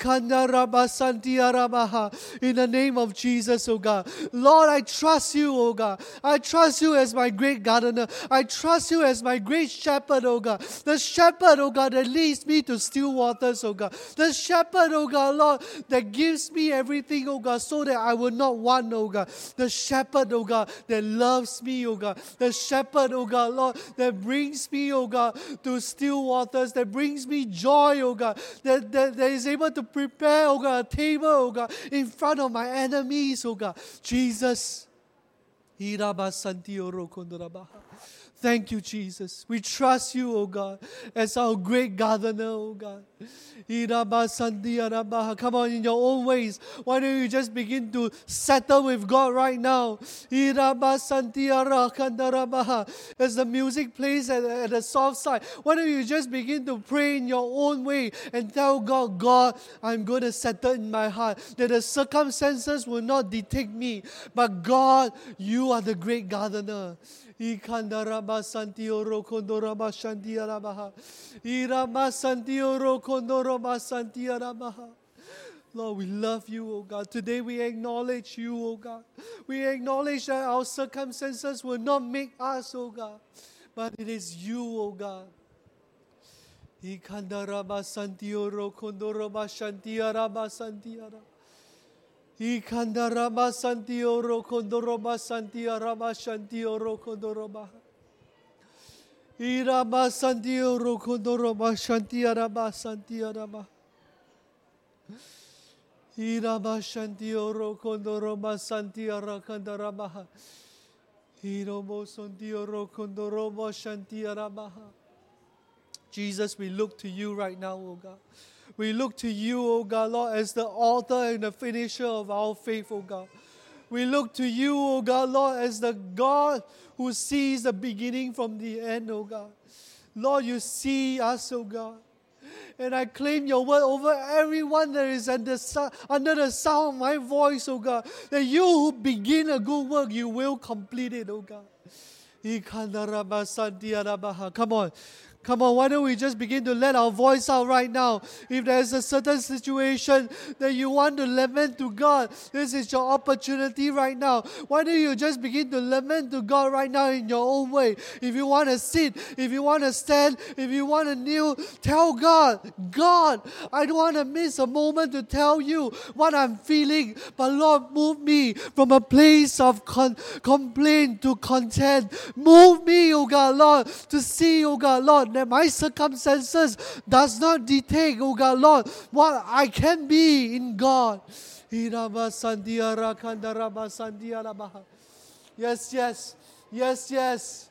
the name of Jesus, oh God. Lord, I trust you, oh God. I trust you as my great gardener. I trust you as my great shepherd, oh God. The shepherd, oh God, that leads me to still waters, oh God. The shepherd, oh God, Lord God, that gives me everything, oh God, so that I will not want, oh God. The shepherd, oh God, that loves me, oh God. The shepherd, oh God, Lord, that brings me, oh God, to still waters, that brings me joy, oh God, that, that, that is able to prepare, oh God, a table, oh God, in front of my enemies, oh God. Jesus. Thank you, Jesus. We trust you, O God, as our great gardener, O God. Come on, in your own ways. Why don't you just begin to settle with God right now? As the music plays at, at the soft side, why don't you just begin to pray in your own way and tell God, God, I'm going to settle in my heart that the circumstances will not dictate me, but God, you are the great gardener. Ikandaraba santioro kondoraba shantiarabaha. Irama santioro kondoraba santiarabaha. Lord, we love you, oh God. Today we acknowledge you, oh God. We acknowledge that our circumstances will not make us, oh God, but it is you, oh God. Ikandaraba santioro kondoraba shantiaraba santiaraba. Ikandarama santi oro kondoroba santi arama shanti oro kondoroba. Irama santi oro kondoroba shanti arama santi arama. Irama shanti oro kondoroba santi arakandarama. Iromo santi oro kondoroba shanti arama. Jesus, we look to you right now, O God. We look to you, O God, Lord, as the author and the finisher of our faith, O God. We look to you, O God, Lord, as the God who sees the beginning from the end, O God. Lord, you see us, O God. And I claim your word over everyone that is under, under the sound of my voice, O God. That you who begin a good work, you will complete it, O God. Come on. Come on, why don't we just begin to let our voice out right now? If there's a certain situation that you want to lament to God, this is your opportunity right now. Why don't you just begin to lament to God right now in your own way? If you want to sit, if you want to stand, if you want to kneel, tell God, God, I don't want to miss a moment to tell you what I'm feeling, but Lord, move me from a place of con- complaint to content. Move me, oh God, Lord, to see, oh God, Lord, that my circumstances does not dictate, oh God, Lord, what I can be in God. Yes, yes, yes, yes.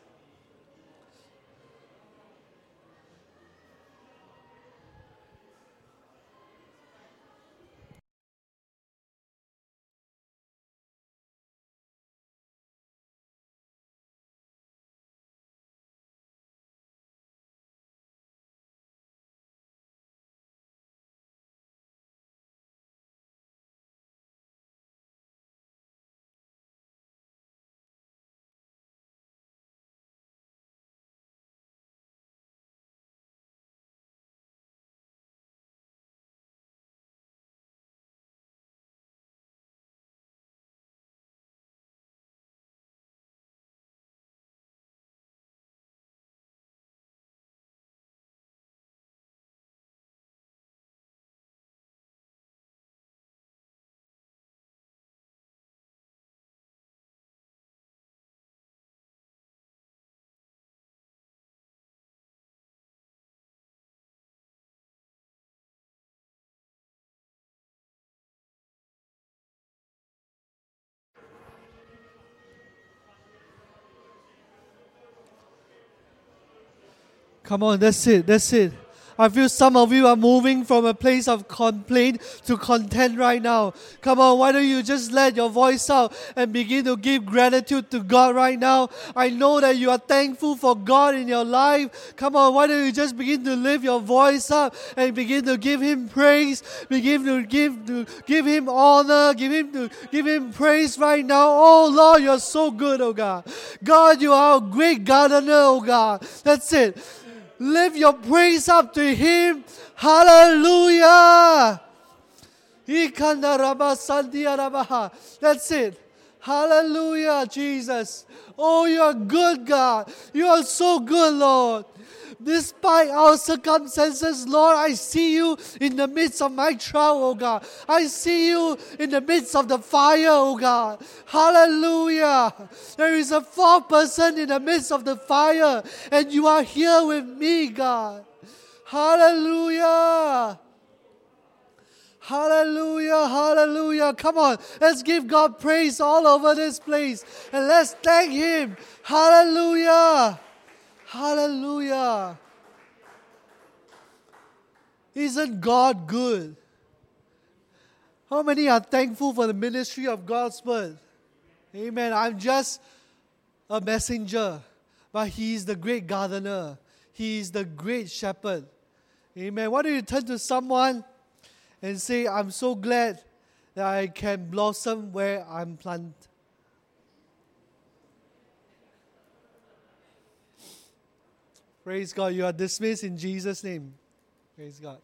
Come on, that's it, that's it. I feel some of you are moving from a place of complaint to content right now. Come on, why don't you just let your voice out and begin to give gratitude to God right now? I know that you are thankful for God in your life. Come on, why don't you just begin to lift your voice up and begin to give Him praise, begin to give to give Him honor, give Him to give Him praise right now. Oh Lord, you're so good, oh God. God, you are a great gardener, oh God. That's it. Lift your praise up to Him. Hallelujah. That's it. Hallelujah, Jesus. Oh, you're good, God. You are so good, Lord. Despite our circumstances, Lord, I see you in the midst of my trial, oh God. I see you in the midst of the fire, oh God. Hallelujah. There is a fourth person in the midst of the fire, and you are here with me, God. Hallelujah. Hallelujah, hallelujah. Come on, let's give God praise all over this place and let's thank Him. Hallelujah. Hallelujah. Isn't God good? How many are thankful for the ministry of God's word? Amen. I'm just a messenger, but He is the great gardener. He is the great shepherd. Amen. Why don't you turn to someone and say, I'm so glad that I can blossom where I'm planted. Praise God. You are dismissed in Jesus' name. Praise God.